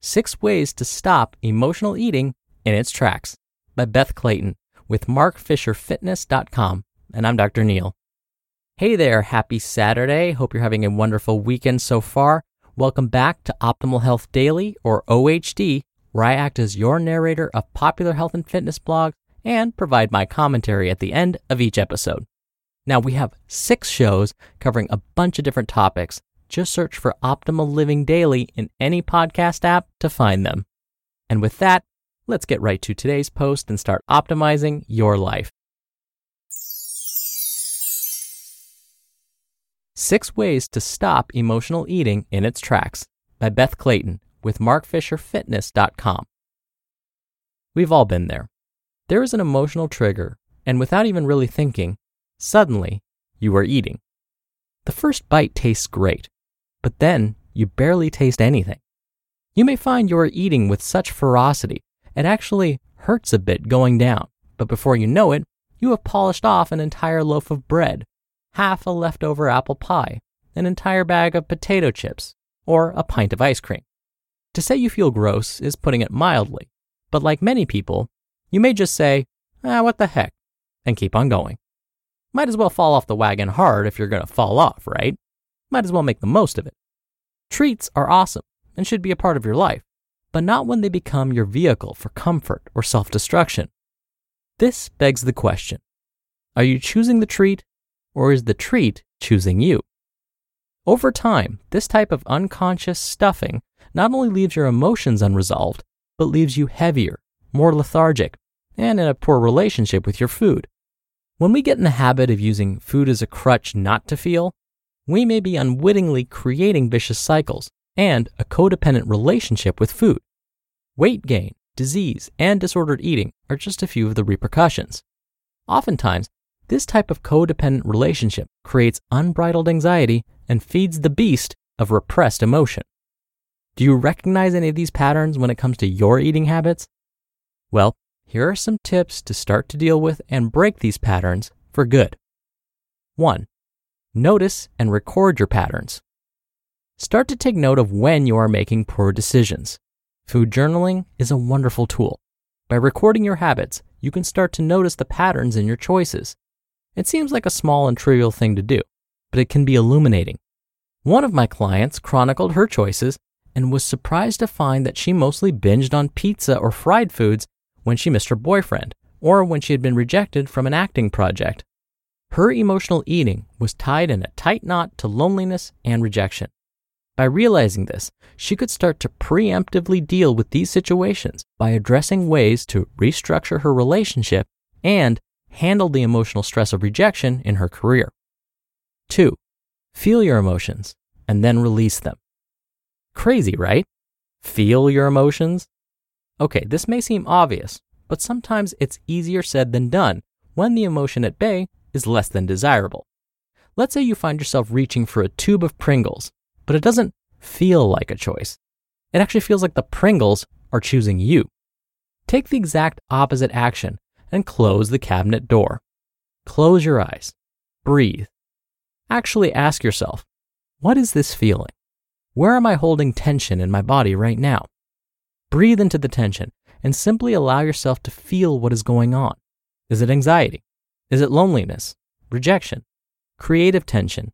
Six Ways to Stop Emotional Eating in Its Tracks by Beth Clayton with markfisherfitness.com. And I'm Dr. Neal. Hey there, happy Saturday. Hope you're having a wonderful weekend so far. Welcome back to Optimal Health Daily, or OHD, where I act as your narrator of popular health and fitness blogs and provide my commentary at the end of each episode. Now, we have six shows covering a bunch of different topics. Just search for Optimal Living Daily in any podcast app to find them. And with that, let's get right to today's post and start optimizing your life. Six Ways to Stop Emotional Eating in Its Tracks by Beth Clayton with markfisherfitness.com. We've all been there. There is an emotional trigger, and without even really thinking, suddenly you are eating. The first bite tastes great, but then you barely taste anything. You may find you are eating with such ferocity, it actually hurts a bit going down, but before you know it, you have polished off an entire loaf of bread, half a leftover apple pie, an entire bag of potato chips, or a pint of ice cream. To say you feel gross is putting it mildly, but like many people, you may just say, ah, what the heck, and keep on going. Might as well fall off the wagon hard if you're going to fall off, right? Might as well make the most of it. Treats are awesome and should be a part of your life, but not when they become your vehicle for comfort or self destruction. This begs the question Are you choosing the treat, or is the treat choosing you? Over time, this type of unconscious stuffing not only leaves your emotions unresolved, but leaves you heavier, more lethargic, and in a poor relationship with your food. When we get in the habit of using food as a crutch not to feel, we may be unwittingly creating vicious cycles and a codependent relationship with food. Weight gain, disease, and disordered eating are just a few of the repercussions. Oftentimes, this type of codependent relationship creates unbridled anxiety and feeds the beast of repressed emotion. Do you recognize any of these patterns when it comes to your eating habits? Well, here are some tips to start to deal with and break these patterns for good. 1. Notice and record your patterns. Start to take note of when you are making poor decisions. Food journaling is a wonderful tool. By recording your habits, you can start to notice the patterns in your choices. It seems like a small and trivial thing to do, but it can be illuminating. One of my clients chronicled her choices and was surprised to find that she mostly binged on pizza or fried foods when she missed her boyfriend or when she had been rejected from an acting project. Her emotional eating was tied in a tight knot to loneliness and rejection. By realizing this, she could start to preemptively deal with these situations by addressing ways to restructure her relationship and handle the emotional stress of rejection in her career. 2. Feel your emotions and then release them. Crazy, right? Feel your emotions? Okay, this may seem obvious, but sometimes it's easier said than done when the emotion at bay is less than desirable. Let's say you find yourself reaching for a tube of Pringles, but it doesn't feel like a choice. It actually feels like the Pringles are choosing you. Take the exact opposite action and close the cabinet door. Close your eyes. Breathe. Actually ask yourself, what is this feeling? Where am I holding tension in my body right now? Breathe into the tension and simply allow yourself to feel what is going on. Is it anxiety? Is it loneliness? Rejection? Creative tension?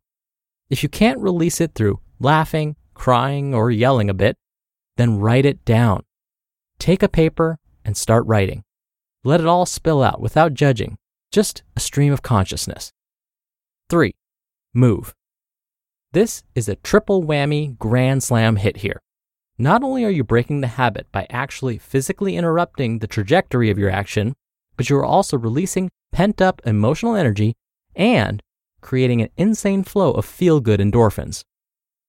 If you can't release it through laughing, crying, or yelling a bit, then write it down. Take a paper and start writing. Let it all spill out without judging, just a stream of consciousness. 3. Move. This is a triple whammy grand slam hit here. Not only are you breaking the habit by actually physically interrupting the trajectory of your action, but you are also releasing pent up emotional energy and creating an insane flow of feel good endorphins.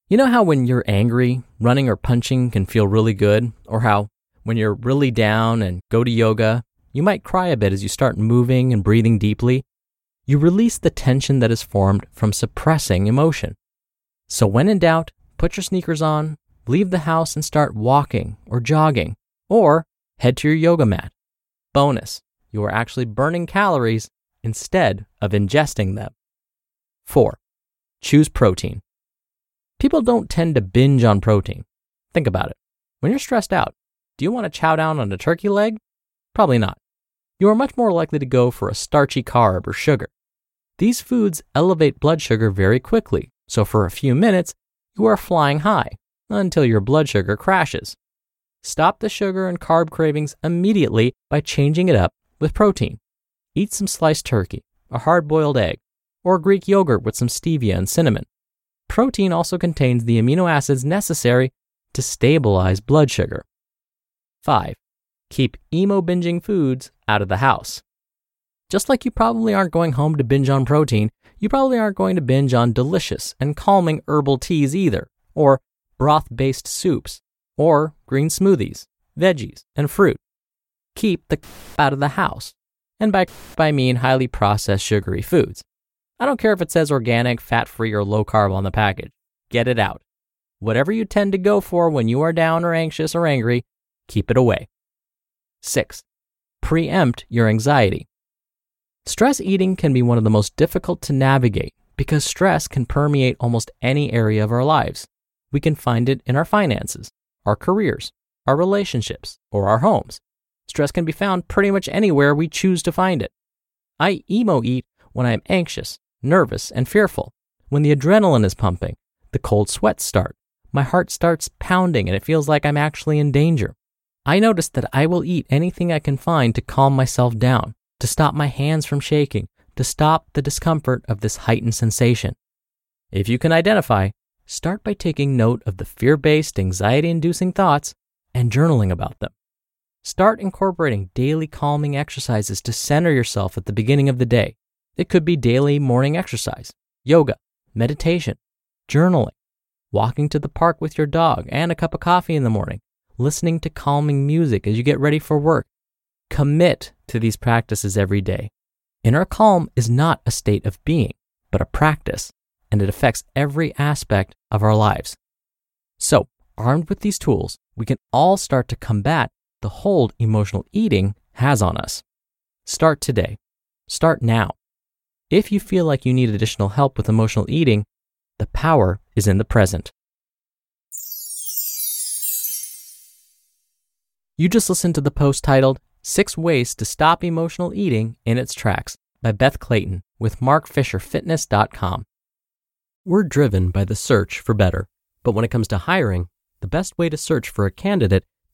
You know how when you're angry, running or punching can feel really good, or how when you're really down and go to yoga, you might cry a bit as you start moving and breathing deeply? You release the tension that is formed from suppressing emotion. So when in doubt, put your sneakers on, leave the house and start walking or jogging, or head to your yoga mat. Bonus, you are actually burning calories instead of ingesting them. 4. Choose protein. People don't tend to binge on protein. Think about it. When you're stressed out, do you want to chow down on a turkey leg? Probably not. You are much more likely to go for a starchy carb or sugar. These foods elevate blood sugar very quickly, so for a few minutes, you are flying high until your blood sugar crashes. Stop the sugar and carb cravings immediately by changing it up with protein. Eat some sliced turkey, a hard boiled egg, or Greek yogurt with some stevia and cinnamon. Protein also contains the amino acids necessary to stabilize blood sugar. 5. Keep emo binging foods out of the house. Just like you probably aren't going home to binge on protein, you probably aren't going to binge on delicious and calming herbal teas either, or broth based soups, or green smoothies, veggies, and fruit. Keep the out of the house. And by, by mean highly processed sugary foods. I don't care if it says organic, fat free, or low carb on the package. Get it out. Whatever you tend to go for when you are down or anxious or angry, keep it away. 6. Preempt your anxiety. Stress eating can be one of the most difficult to navigate because stress can permeate almost any area of our lives. We can find it in our finances, our careers, our relationships, or our homes. Stress can be found pretty much anywhere we choose to find it. I emo eat when I am anxious, nervous, and fearful, when the adrenaline is pumping, the cold sweats start, my heart starts pounding, and it feels like I'm actually in danger. I notice that I will eat anything I can find to calm myself down, to stop my hands from shaking, to stop the discomfort of this heightened sensation. If you can identify, start by taking note of the fear based, anxiety inducing thoughts and journaling about them. Start incorporating daily calming exercises to center yourself at the beginning of the day. It could be daily morning exercise, yoga, meditation, journaling, walking to the park with your dog and a cup of coffee in the morning, listening to calming music as you get ready for work. Commit to these practices every day. Inner calm is not a state of being, but a practice, and it affects every aspect of our lives. So, armed with these tools, we can all start to combat the hold emotional eating has on us. Start today. Start now. If you feel like you need additional help with emotional eating, the power is in the present. You just listened to the post titled Six Ways to Stop Emotional Eating in Its Tracks by Beth Clayton with MarkFisherFitness.com. We're driven by the search for better, but when it comes to hiring, the best way to search for a candidate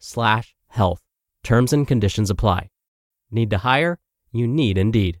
slash health. Terms and conditions apply. Need to hire? You need Indeed.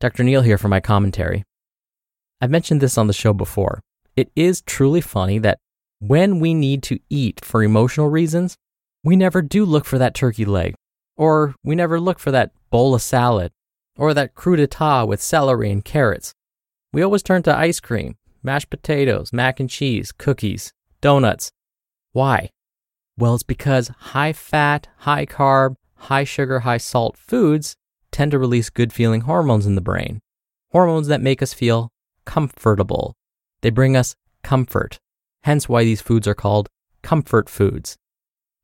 Dr. Neal here for my commentary. I've mentioned this on the show before. It is truly funny that when we need to eat for emotional reasons, we never do look for that turkey leg, or we never look for that bowl of salad, or that crudité with celery and carrots. We always turn to ice cream, mashed potatoes, mac and cheese, cookies, donuts. Why? Well, it's because high fat, high carb, high sugar, high salt foods tend to release good feeling hormones in the brain, hormones that make us feel comfortable. They bring us comfort, hence why these foods are called comfort foods.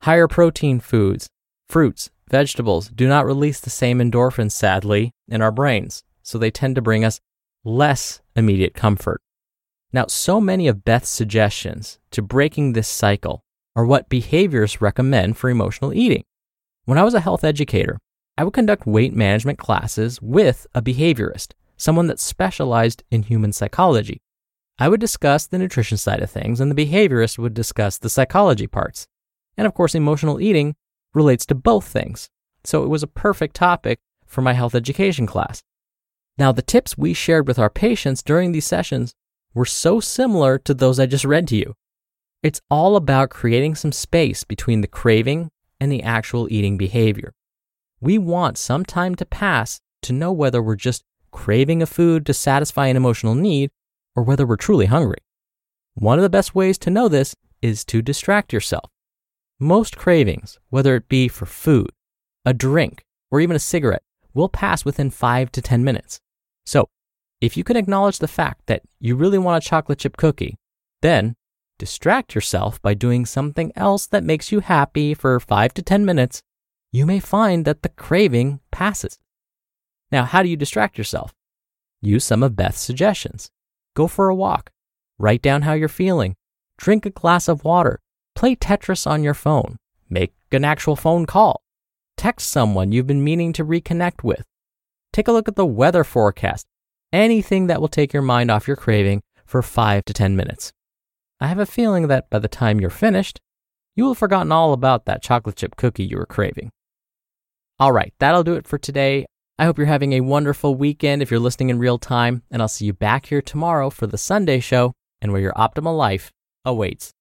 Higher protein foods, fruits, vegetables do not release the same endorphins, sadly, in our brains, so they tend to bring us less immediate comfort. Now, so many of Beth's suggestions to breaking this cycle are what behaviorists recommend for emotional eating. When I was a health educator, I would conduct weight management classes with a behaviorist, someone that specialized in human psychology. I would discuss the nutrition side of things, and the behaviorist would discuss the psychology parts. And of course, emotional eating relates to both things. So it was a perfect topic for my health education class. Now, the tips we shared with our patients during these sessions were so similar to those I just read to you. It's all about creating some space between the craving and the actual eating behavior. We want some time to pass to know whether we're just craving a food to satisfy an emotional need or whether we're truly hungry. One of the best ways to know this is to distract yourself. Most cravings, whether it be for food, a drink, or even a cigarette, will pass within 5 to 10 minutes. So, if you can acknowledge the fact that you really want a chocolate chip cookie, then distract yourself by doing something else that makes you happy for 5 to 10 minutes you may find that the craving passes. Now, how do you distract yourself? Use some of Beth's suggestions. Go for a walk. Write down how you're feeling. Drink a glass of water. Play Tetris on your phone. Make an actual phone call. Text someone you've been meaning to reconnect with. Take a look at the weather forecast. Anything that will take your mind off your craving for 5 to 10 minutes. I have a feeling that by the time you're finished, you will have forgotten all about that chocolate chip cookie you were craving. All right, that'll do it for today. I hope you're having a wonderful weekend if you're listening in real time, and I'll see you back here tomorrow for the Sunday show and where your optimal life awaits.